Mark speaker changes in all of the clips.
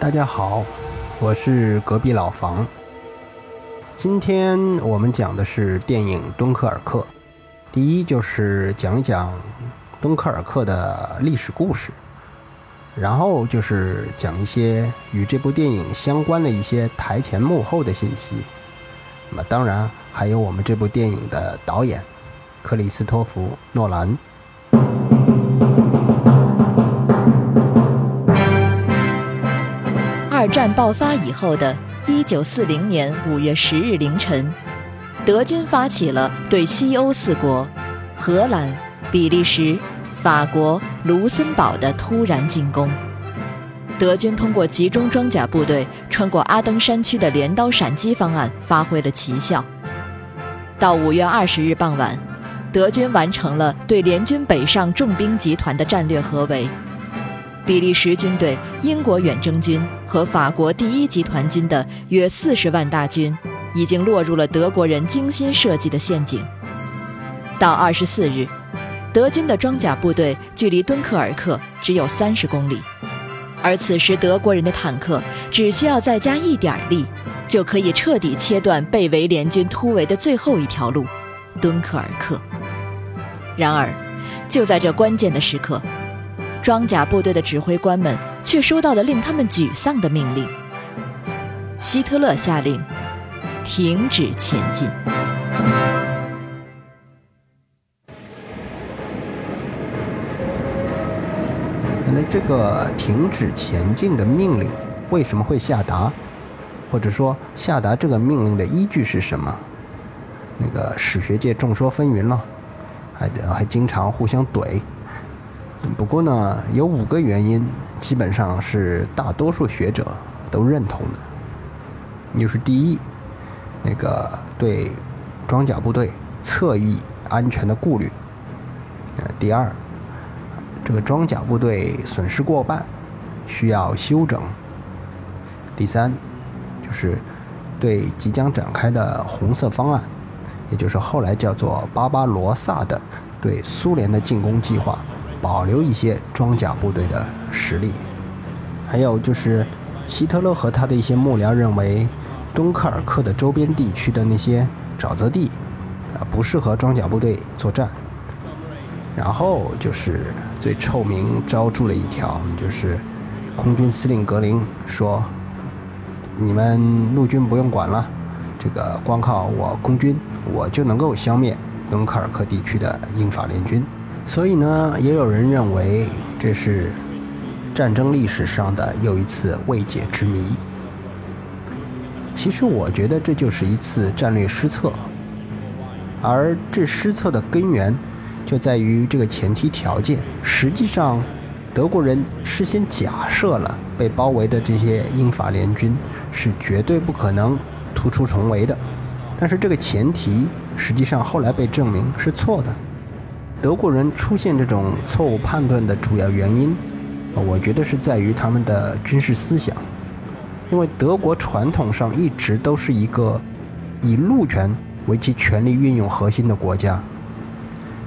Speaker 1: 大家好，我是隔壁老房。今天我们讲的是电影《敦刻尔克》，第一就是讲一讲敦刻尔克的历史故事，然后就是讲一些与这部电影相关的一些台前幕后的信息。那么当然还有我们这部电影的导演克里斯托弗·诺兰。
Speaker 2: 战爆发以后的1940年5月10日凌晨，德军发起了对西欧四国——荷兰、比利时、法国、卢森堡的突然进攻。德军通过集中装甲部队穿过阿登山区的镰刀闪击方案发挥了奇效。到5月20日傍晚，德军完成了对联军北上重兵集团的战略合围。比利时军队、英国远征军和法国第一集团军的约四十万大军，已经落入了德国人精心设计的陷阱。到二十四日，德军的装甲部队距离敦刻尔克只有三十公里，而此时德国人的坦克只需要再加一点力，就可以彻底切断被围联军突围的最后一条路——敦刻尔克。然而，就在这关键的时刻，装甲部队的指挥官们却收到了令他们沮丧的命令。希特勒下令停止前进。
Speaker 1: 那这个停止前进的命令为什么会下达？或者说下达这个命令的依据是什么？那个史学界众说纷纭了，还还经常互相怼。不过呢，有五个原因，基本上是大多数学者都认同的。就是第一，那个对装甲部队侧翼安全的顾虑；呃，第二，这个装甲部队损失过半，需要休整；第三，就是对即将展开的红色方案，也就是后来叫做巴巴罗萨的对苏联的进攻计划。保留一些装甲部队的实力，还有就是希特勒和他的一些幕僚认为，敦刻尔克的周边地区的那些沼泽地啊不适合装甲部队作战。然后就是最臭名昭著的一条，就是空军司令格林说：“你们陆军不用管了，这个光靠我空军，我就能够消灭敦刻尔克地区的英法联军。”所以呢，也有人认为这是战争历史上的又一次未解之谜。其实，我觉得这就是一次战略失策，而这失策的根源就在于这个前提条件。实际上，德国人事先假设了被包围的这些英法联军是绝对不可能突出重围的，但是这个前提实际上后来被证明是错的。德国人出现这种错误判断的主要原因，我觉得是在于他们的军事思想。因为德国传统上一直都是一个以陆权为其权力运用核心的国家，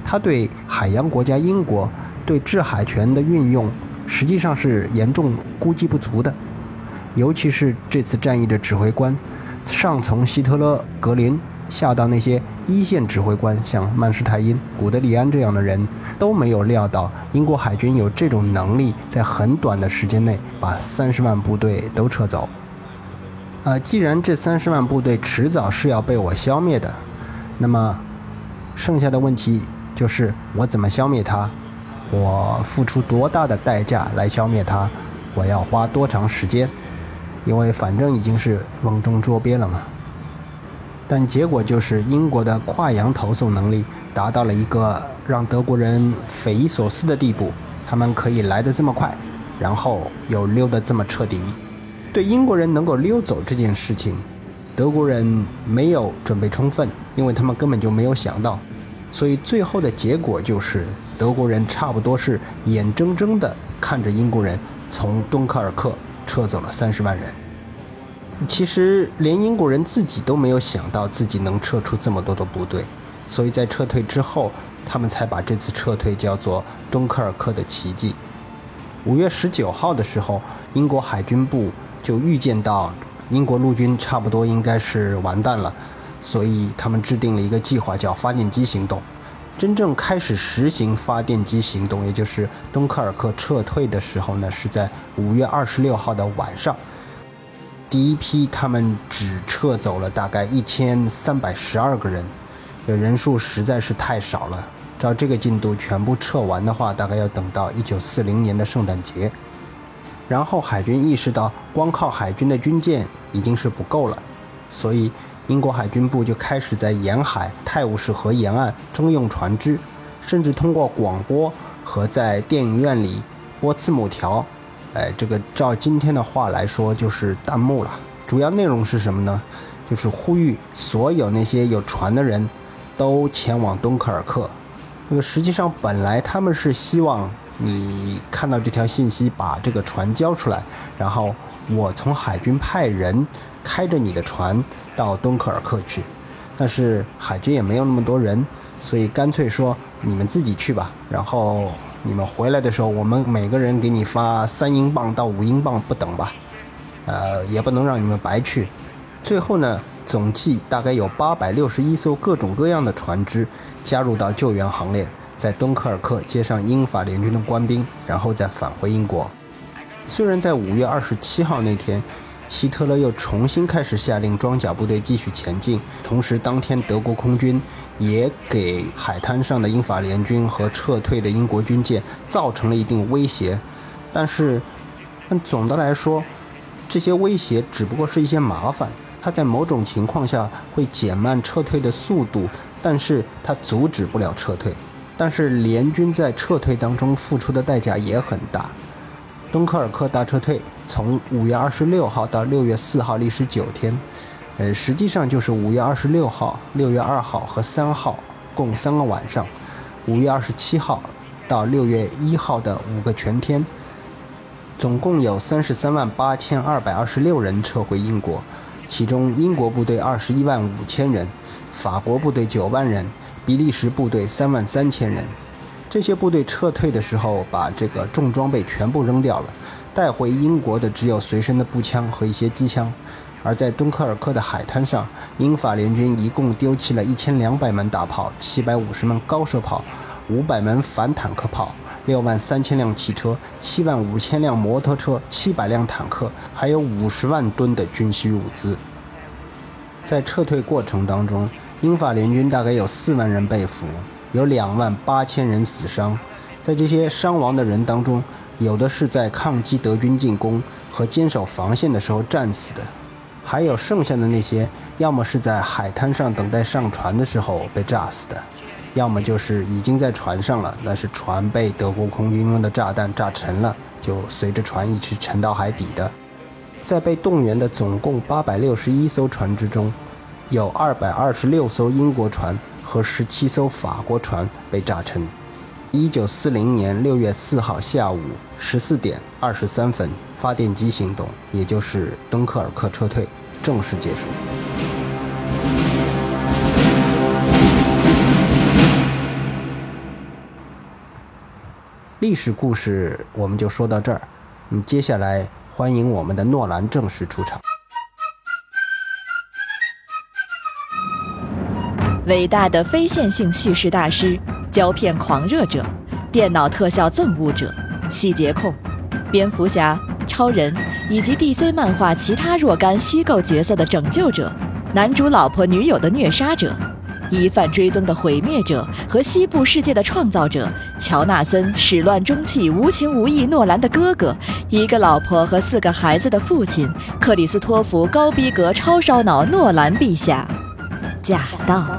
Speaker 1: 他对海洋国家英国对制海权的运用实际上是严重估计不足的。尤其是这次战役的指挥官，上从希特勒、格林。下到那些一线指挥官，像曼施泰因、古德里安这样的人，都没有料到英国海军有这种能力，在很短的时间内把三十万部队都撤走。啊，既然这三十万部队迟早是要被我消灭的，那么剩下的问题就是我怎么消灭它？我付出多大的代价来消灭它？我要花多长时间？因为反正已经是瓮中捉鳖了嘛。但结果就是英国的跨洋投送能力达到了一个让德国人匪夷所思的地步，他们可以来得这么快，然后又溜得这么彻底。对英国人能够溜走这件事情，德国人没有准备充分，因为他们根本就没有想到，所以最后的结果就是德国人差不多是眼睁睁地看着英国人从敦刻尔克撤走了三十万人。其实连英国人自己都没有想到自己能撤出这么多的部队，所以在撤退之后，他们才把这次撤退叫做敦刻尔克的奇迹。五月十九号的时候，英国海军部就预见到英国陆军差不多应该是完蛋了，所以他们制定了一个计划，叫发电机行动。真正开始实行发电机行动，也就是敦刻尔克撤退的时候呢，是在五月二十六号的晚上。第一批他们只撤走了大概一千三百十二个人，这人数实在是太少了。照这个进度全部撤完的话，大概要等到一九四零年的圣诞节。然后海军意识到，光靠海军的军舰已经是不够了，所以。英国海军部就开始在沿海泰晤士河沿岸征用船只，甚至通过广播和在电影院里播字幕条。哎，这个照今天的话来说就是弹幕了。主要内容是什么呢？就是呼吁所有那些有船的人都前往敦刻尔克。那个实际上本来他们是希望你看到这条信息，把这个船交出来，然后我从海军派人开着你的船。到敦刻尔克去，但是海军也没有那么多人，所以干脆说你们自己去吧。然后你们回来的时候，我们每个人给你发三英镑到五英镑不等吧，呃，也不能让你们白去。最后呢，总计大概有八百六十一艘各种各样的船只加入到救援行列，在敦刻尔克接上英法联军的官兵，然后再返回英国。虽然在五月二十七号那天。希特勒又重新开始下令装甲部队继续前进，同时当天德国空军也给海滩上的英法联军和撤退的英国军舰造成了一定威胁。但是，但总的来说，这些威胁只不过是一些麻烦，它在某种情况下会减慢撤退的速度，但是它阻止不了撤退。但是联军在撤退当中付出的代价也很大。敦刻尔克大撤退从五月二十六号到六月四号历时九天，呃，实际上就是五月二十六号、六月二号和三号共三个晚上，五月二十七号到六月一号的五个全天，总共有三十三万八千二百二十六人撤回英国，其中英国部队二十一万五千人，法国部队九万人，比利时部队三万三千人。这些部队撤退的时候，把这个重装备全部扔掉了，带回英国的只有随身的步枪和一些机枪。而在敦刻尔克的海滩上，英法联军一共丢弃了一千两百门大炮、七百五十门高射炮、五百门反坦克炮、六万三千辆汽车、七万五千辆摩托车、七百辆坦克，还有五十万吨的军需物资。在撤退过程当中，英法联军大概有四万人被俘。有两万八千人死伤，在这些伤亡的人当中，有的是在抗击德军进攻和坚守防线的时候战死的，还有剩下的那些，要么是在海滩上等待上船的时候被炸死的，要么就是已经在船上了，那是船被德国空军用的炸弹炸沉了，就随着船一起沉到海底的。在被动员的总共八百六十一艘船只中，有二百二十六艘英国船。和十七艘法国船被炸沉。一九四零年六月四号下午十四点二十三分，发电机行动，也就是敦刻尔克撤退正式结束。历史故事我们就说到这儿，嗯，接下来欢迎我们的诺兰正式出场。
Speaker 2: 伟大的非线性叙事大师、胶片狂热者、电脑特效憎恶者、细节控、蝙蝠侠、超人以及 DC 漫画其他若干虚构角色的拯救者、男主老婆女友的虐杀者、疑犯追踪的毁灭者和西部世界的创造者乔纳森始乱终弃、无情无义诺兰的哥哥、一个老婆和四个孩子的父亲克里斯托弗高逼格超烧脑诺兰陛下驾到。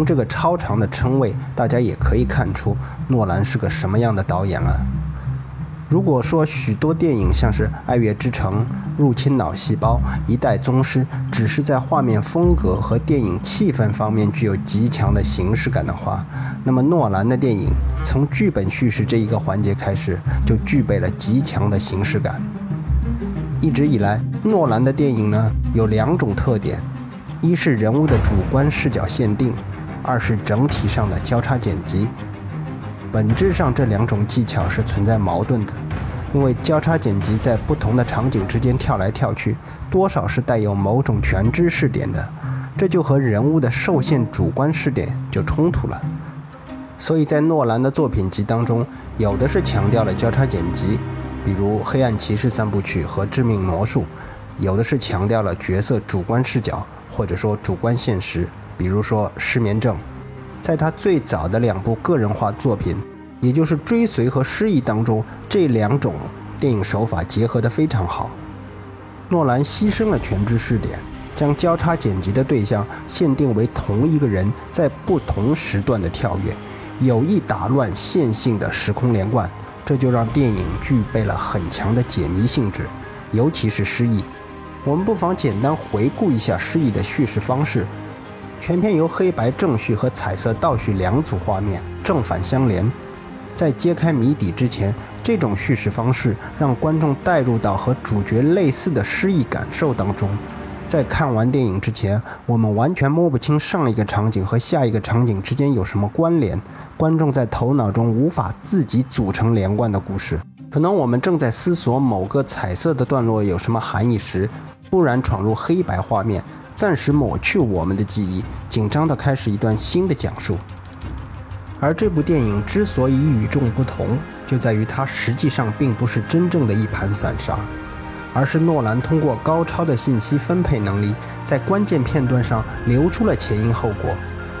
Speaker 1: 从这个超长的称谓，大家也可以看出诺兰是个什么样的导演了。如果说许多电影像是《爱乐之城》《入侵脑细胞》《一代宗师》只是在画面风格和电影气氛方面具有极强的形式感的话，那么诺兰的电影从剧本叙事这一个环节开始就具备了极强的形式感。一直以来，诺兰的电影呢有两种特点：一是人物的主观视角限定，二是整体上的交叉剪辑。本质上，这两种技巧是存在矛盾的，因为交叉剪辑在不同的场景之间跳来跳去，多少是带有某种全知视点的，这就和人物的受限主观视点就冲突了。所以在诺兰的作品集当中，有的是强调了交叉剪辑。比如《黑暗骑士》三部曲和《致命魔术》，有的是强调了角色主观视角，或者说主观现实。比如说《失眠症》，在他最早的两部个人化作品，也就是《追随》和《失忆》当中，这两种电影手法结合得非常好。诺兰牺牲了全知视点，将交叉剪辑的对象限定为同一个人在不同时段的跳跃，有意打乱线性的时空连贯。这就让电影具备了很强的解谜性质，尤其是失忆。我们不妨简单回顾一下失忆的叙事方式。全片由黑白正叙和彩色倒叙两组画面正反相连。在揭开谜底之前，这种叙事方式让观众带入到和主角类似的失忆感受当中。在看完电影之前，我们完全摸不清上一个场景和下一个场景之间有什么关联。观众在头脑中无法自己组成连贯的故事。可能我们正在思索某个彩色的段落有什么含义时，突然闯入黑白画面，暂时抹去我们的记忆，紧张地开始一段新的讲述。而这部电影之所以与众不同，就在于它实际上并不是真正的一盘散沙。而是诺兰通过高超的信息分配能力，在关键片段上留出了前因后果，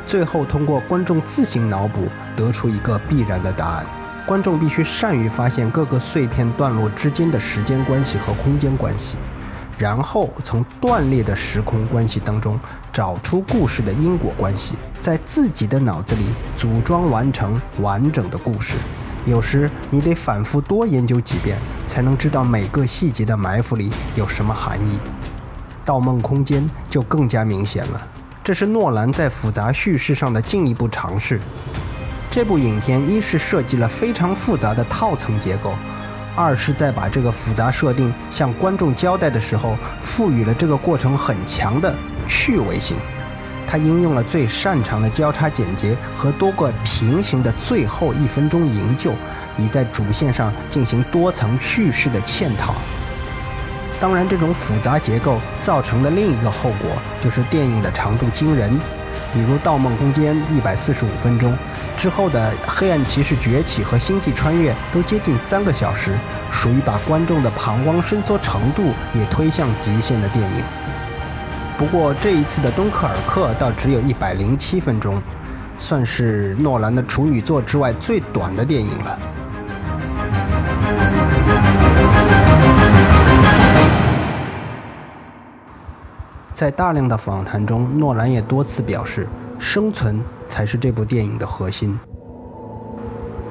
Speaker 1: 最后通过观众自行脑补得出一个必然的答案。观众必须善于发现各个碎片段落之间的时间关系和空间关系，然后从断裂的时空关系当中找出故事的因果关系，在自己的脑子里组装完成完整的故事。有时你得反复多研究几遍，才能知道每个细节的埋伏里有什么含义。《盗梦空间》就更加明显了，这是诺兰在复杂叙事上的进一步尝试。这部影片一是设计了非常复杂的套层结构，二是在把这个复杂设定向观众交代的时候，赋予了这个过程很强的趣味性。他应用了最擅长的交叉剪接和多个平行的最后一分钟营救，以在主线上进行多层叙事的嵌套。当然，这种复杂结构造成的另一个后果就是电影的长度惊人，比如《盗梦空间》一百四十五分钟，之后的《黑暗骑士崛起》和《星际穿越》都接近三个小时，属于把观众的膀胱伸缩程度也推向极限的电影。不过这一次的《敦刻尔克》倒只有一百零七分钟，算是诺兰的处女作之外最短的电影了。在大量的访谈中，诺兰也多次表示，生存才是这部电影的核心。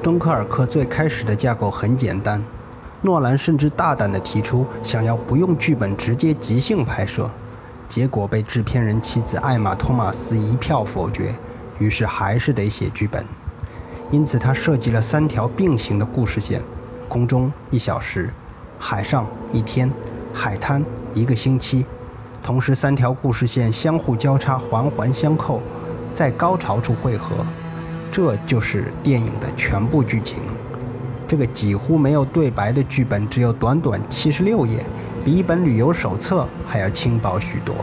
Speaker 1: 《敦刻尔克》最开始的架构很简单，诺兰甚至大胆地提出想要不用剧本直接即兴拍摄。结果被制片人妻子艾玛·托马斯一票否决，于是还是得写剧本。因此，他设计了三条并行的故事线：空中一小时，海上一天，海滩一个星期。同时，三条故事线相互交叉，环环相扣，在高潮处汇合。这就是电影的全部剧情。这个几乎没有对白的剧本，只有短短七十六页。比一本旅游手册还要轻薄许多。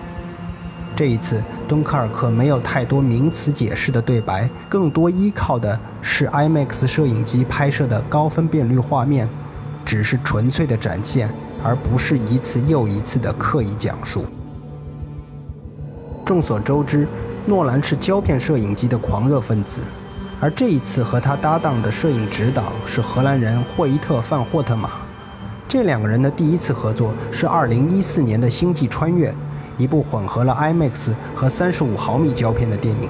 Speaker 1: 这一次，敦刻尔克没有太多名词解释的对白，更多依靠的是 IMAX 摄影机拍摄的高分辨率画面，只是纯粹的展现，而不是一次又一次的刻意讲述。众所周知，诺兰是胶片摄影机的狂热分子，而这一次和他搭档的摄影指导是荷兰人霍伊特·范霍特玛。这两个人的第一次合作是2014年的《星际穿越》，一部混合了 IMAX 和35毫米胶片的电影。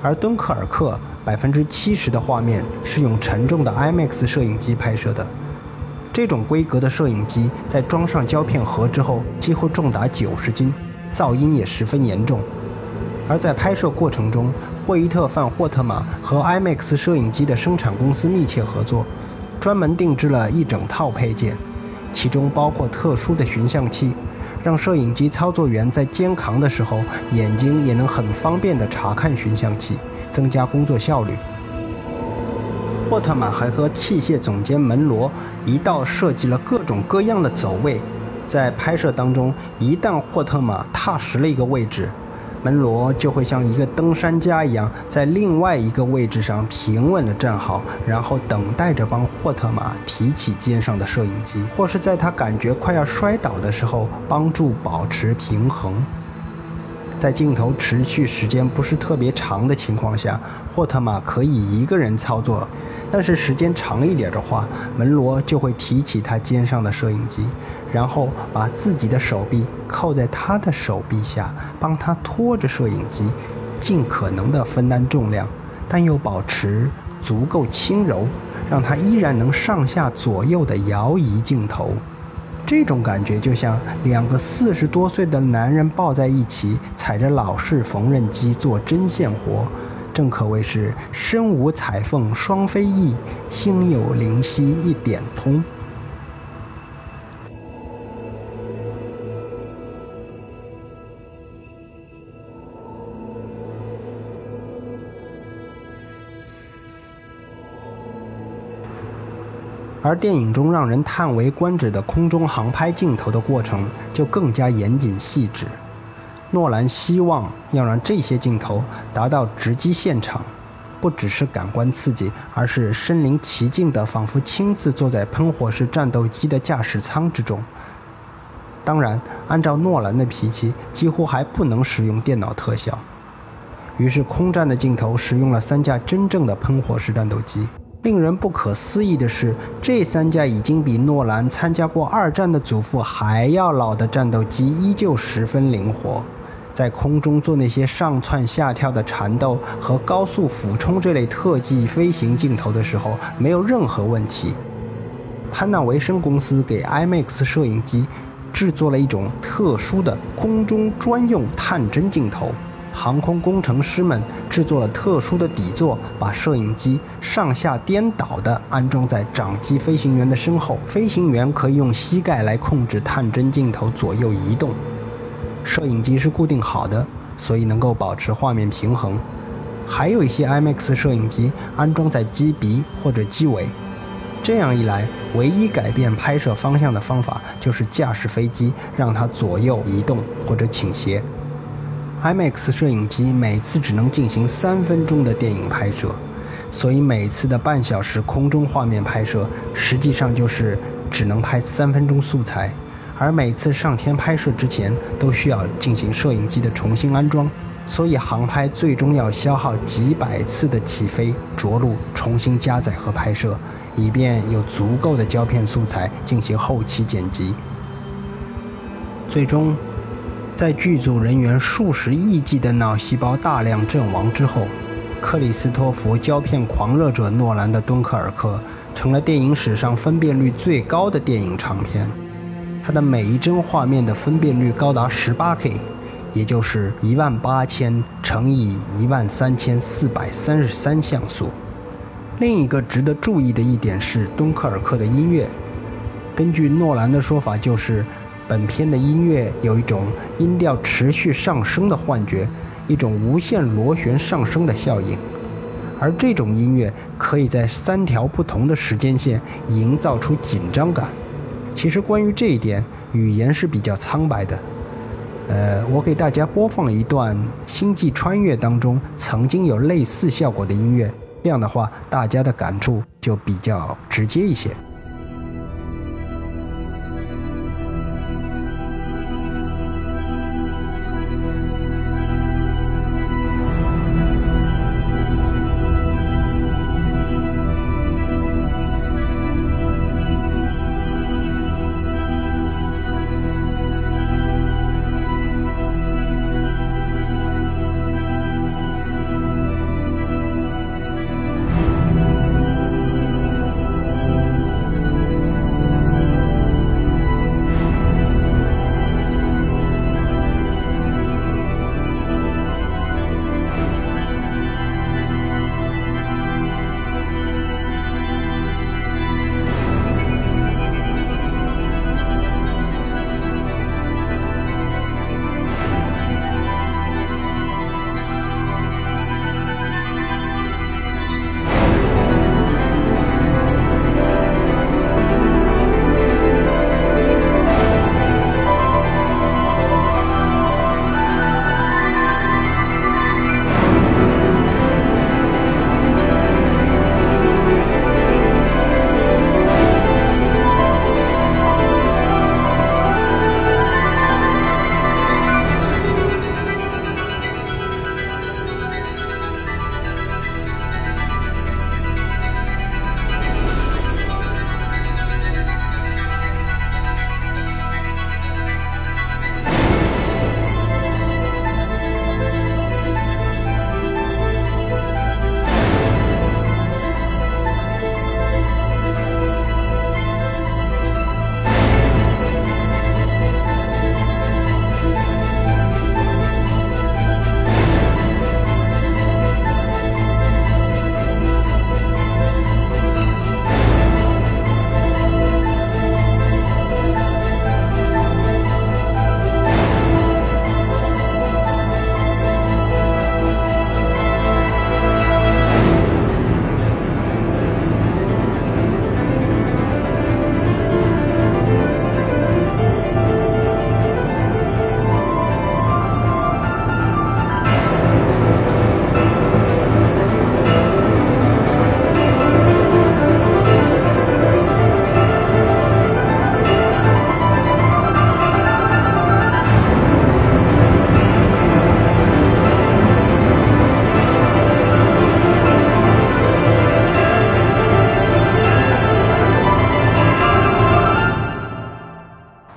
Speaker 1: 而《敦刻尔克》百分之七十的画面是用沉重的 IMAX 摄影机拍摄的。这种规格的摄影机在装上胶片盒之后，几乎重达九十斤，噪音也十分严重。而在拍摄过程中，霍伊特·范霍特玛和 IMAX 摄影机的生产公司密切合作。专门定制了一整套配件，其中包括特殊的寻像器，让摄影机操作员在肩扛的时候，眼睛也能很方便地查看寻像器，增加工作效率。霍特玛还和器械总监门罗一道设计了各种各样的走位，在拍摄当中，一旦霍特玛踏实了一个位置，门罗就会像一个登山家一样，在另外一个位置上平稳地站好，然后等待着帮霍特玛提起肩上的摄影机，或是在他感觉快要摔倒的时候帮助保持平衡。在镜头持续时间不是特别长的情况下，霍特玛可以一个人操作。但是时间长一点的话，门罗就会提起他肩上的摄影机，然后把自己的手臂靠在他的手臂下，帮他拖着摄影机，尽可能的分担重量，但又保持足够轻柔，让他依然能上下左右的摇移镜头。这种感觉就像两个四十多岁的男人抱在一起，踩着老式缝纫机做针线活。正可谓是身无彩凤双飞翼，心有灵犀一点通。而电影中让人叹为观止的空中航拍镜头的过程，就更加严谨细致。诺兰希望要让这些镜头达到直击现场，不只是感官刺激，而是身临其境的，仿佛亲自坐在喷火式战斗机的驾驶舱之中。当然，按照诺兰的脾气，几乎还不能使用电脑特效。于是，空战的镜头使用了三架真正的喷火式战斗机。令人不可思议的是，这三架已经比诺兰参加过二战的祖父还要老的战斗机，依旧十分灵活。在空中做那些上窜下跳的缠斗和高速俯冲这类特技飞行镜头的时候，没有任何问题。潘纳维森公司给 IMAX 摄影机制作了一种特殊的空中专用探针镜头，航空工程师们制作了特殊的底座，把摄影机上下颠倒地安装在掌机飞行员的身后，飞行员可以用膝盖来控制探针镜头左右移动。摄影机是固定好的，所以能够保持画面平衡。还有一些 IMAX 摄影机安装在机鼻或者机尾，这样一来，唯一改变拍摄方向的方法就是驾驶飞机让它左右移动或者倾斜。IMAX 摄影机每次只能进行三分钟的电影拍摄，所以每次的半小时空中画面拍摄实际上就是只能拍三分钟素材。而每次上天拍摄之前都需要进行摄影机的重新安装，所以航拍最终要消耗几百次的起飞、着陆、重新加载和拍摄，以便有足够的胶片素材进行后期剪辑。最终，在剧组人员数十亿计的脑细胞大量阵亡之后，克里斯托弗胶片狂热者诺兰的《敦刻尔克》成了电影史上分辨率最高的电影长片。它的每一帧画面的分辨率高达 18K，也就是一万八千乘以一万三千四百三十三像素。另一个值得注意的一点是敦刻尔克的音乐。根据诺兰的说法，就是本片的音乐有一种音调持续上升的幻觉，一种无限螺旋上升的效应。而这种音乐可以在三条不同的时间线营造出紧张感。其实关于这一点，语言是比较苍白的。呃，我给大家播放一段《星际穿越》当中曾经有类似效果的音乐，这样的话，大家的感触就比较直接一些。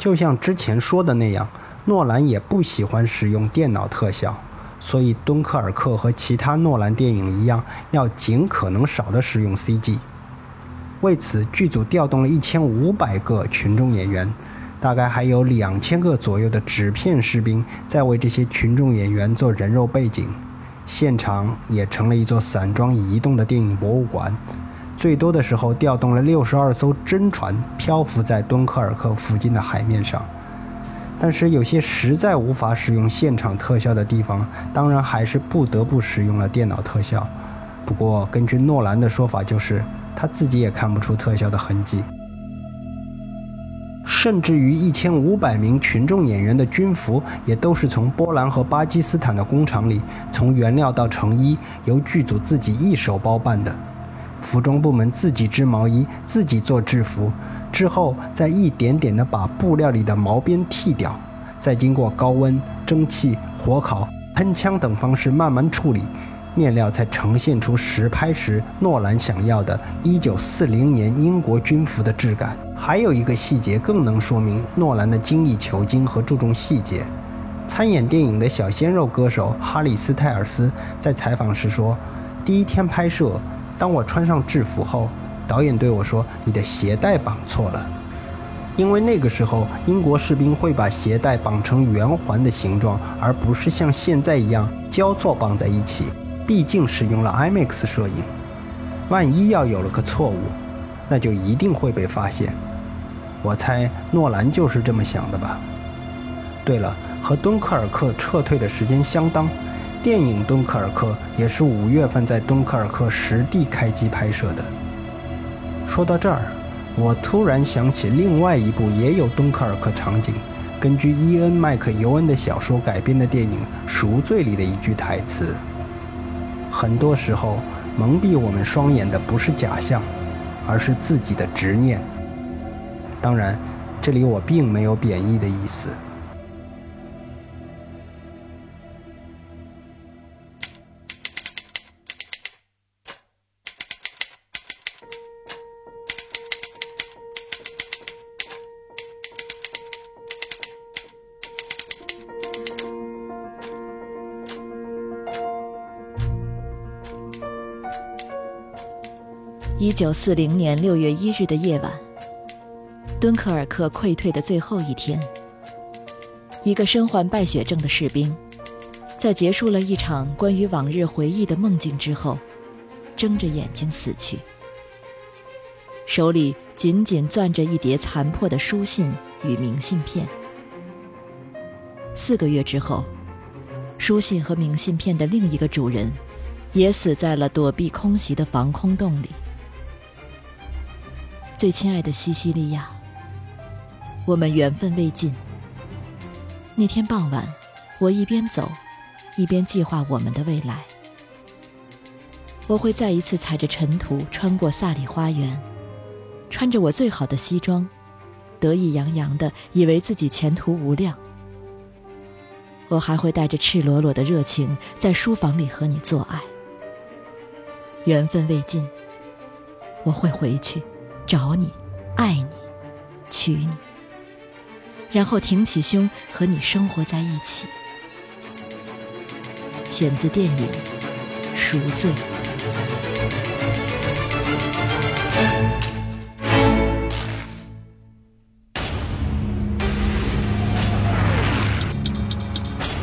Speaker 1: 就像之前说的那样，诺兰也不喜欢使用电脑特效，所以敦刻尔克和其他诺兰电影一样，要尽可能少的使用 CG。为此，剧组调动了一千五百个群众演员，大概还有两千个左右的纸片士兵在为这些群众演员做人肉背景。现场也成了一座散装移动的电影博物馆。最多的时候，调动了六十二艘真船漂浮在敦刻尔克附近的海面上。但是，有些实在无法使用现场特效的地方，当然还是不得不使用了电脑特效。不过，根据诺兰的说法，就是他自己也看不出特效的痕迹。甚至于一千五百名群众演员的军服，也都是从波兰和巴基斯坦的工厂里，从原料到成衣，由剧组自己一手包办的。服装部门自己织毛衣，自己做制服，之后再一点点的把布料里的毛边剃掉，再经过高温、蒸汽、火烤、喷枪等方式慢慢处理。面料才呈现出实拍时诺兰想要的1940年英国军服的质感。还有一个细节更能说明诺兰的精益求精和注重细节。参演电影的小鲜肉歌手哈里斯泰尔斯在采访时说：“第一天拍摄，当我穿上制服后，导演对我说：‘你的鞋带绑错了。’因为那个时候英国士兵会把鞋带绑成圆环的形状，而不是像现在一样交错绑在一起。”毕竟使用了 IMAX 摄影，万一要有了个错误，那就一定会被发现。我猜诺兰就是这么想的吧。对了，和敦刻尔克撤退的时间相当，电影《敦刻尔克》也是五月份在敦刻尔克实地开机拍摄的。说到这儿，我突然想起另外一部也有敦刻尔克场景，根据伊恩·麦克尤恩的小说改编的电影《赎罪》里的一句台词。很多时候，蒙蔽我们双眼的不是假象，而是自己的执念。当然，这里我并没有贬义的意思。
Speaker 2: 一九四零年六月一日的夜晚，敦刻尔克溃退的最后一天，一个身患败血症的士兵，在结束了一场关于往日回忆的梦境之后，睁着眼睛死去，手里紧紧攥着一叠残破的书信与明信片。四个月之后，书信和明信片的另一个主人，也死在了躲避空袭的防空洞里。最亲爱的西西利亚，我们缘分未尽。那天傍晚，我一边走，一边计划我们的未来。我会再一次踩着尘土穿过萨里花园，穿着我最好的西装，得意洋洋的以为自己前途无量。我还会带着赤裸裸的热情在书房里和你做爱。缘分未尽，我会回去。找你，爱你，娶你，然后挺起胸和你生活在一起。选自电影《赎罪》。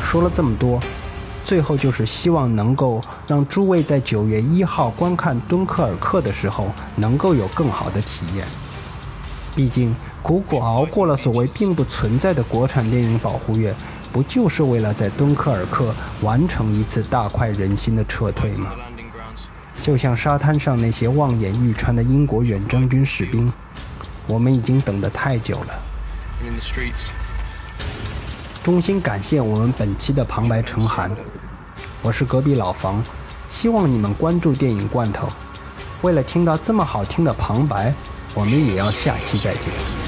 Speaker 1: 说了这么多。最后就是希望能够让诸位在九月一号观看《敦刻尔克》的时候，能够有更好的体验。毕竟苦苦熬过了所谓并不存在的国产电影保护月，不就是为了在敦刻尔克完成一次大快人心的撤退吗？就像沙滩上那些望眼欲穿的英国远征军士兵，我们已经等得太久了。衷心感谢我们本期的旁白陈寒，我是隔壁老房，希望你们关注电影罐头。为了听到这么好听的旁白，我们也要下期再见。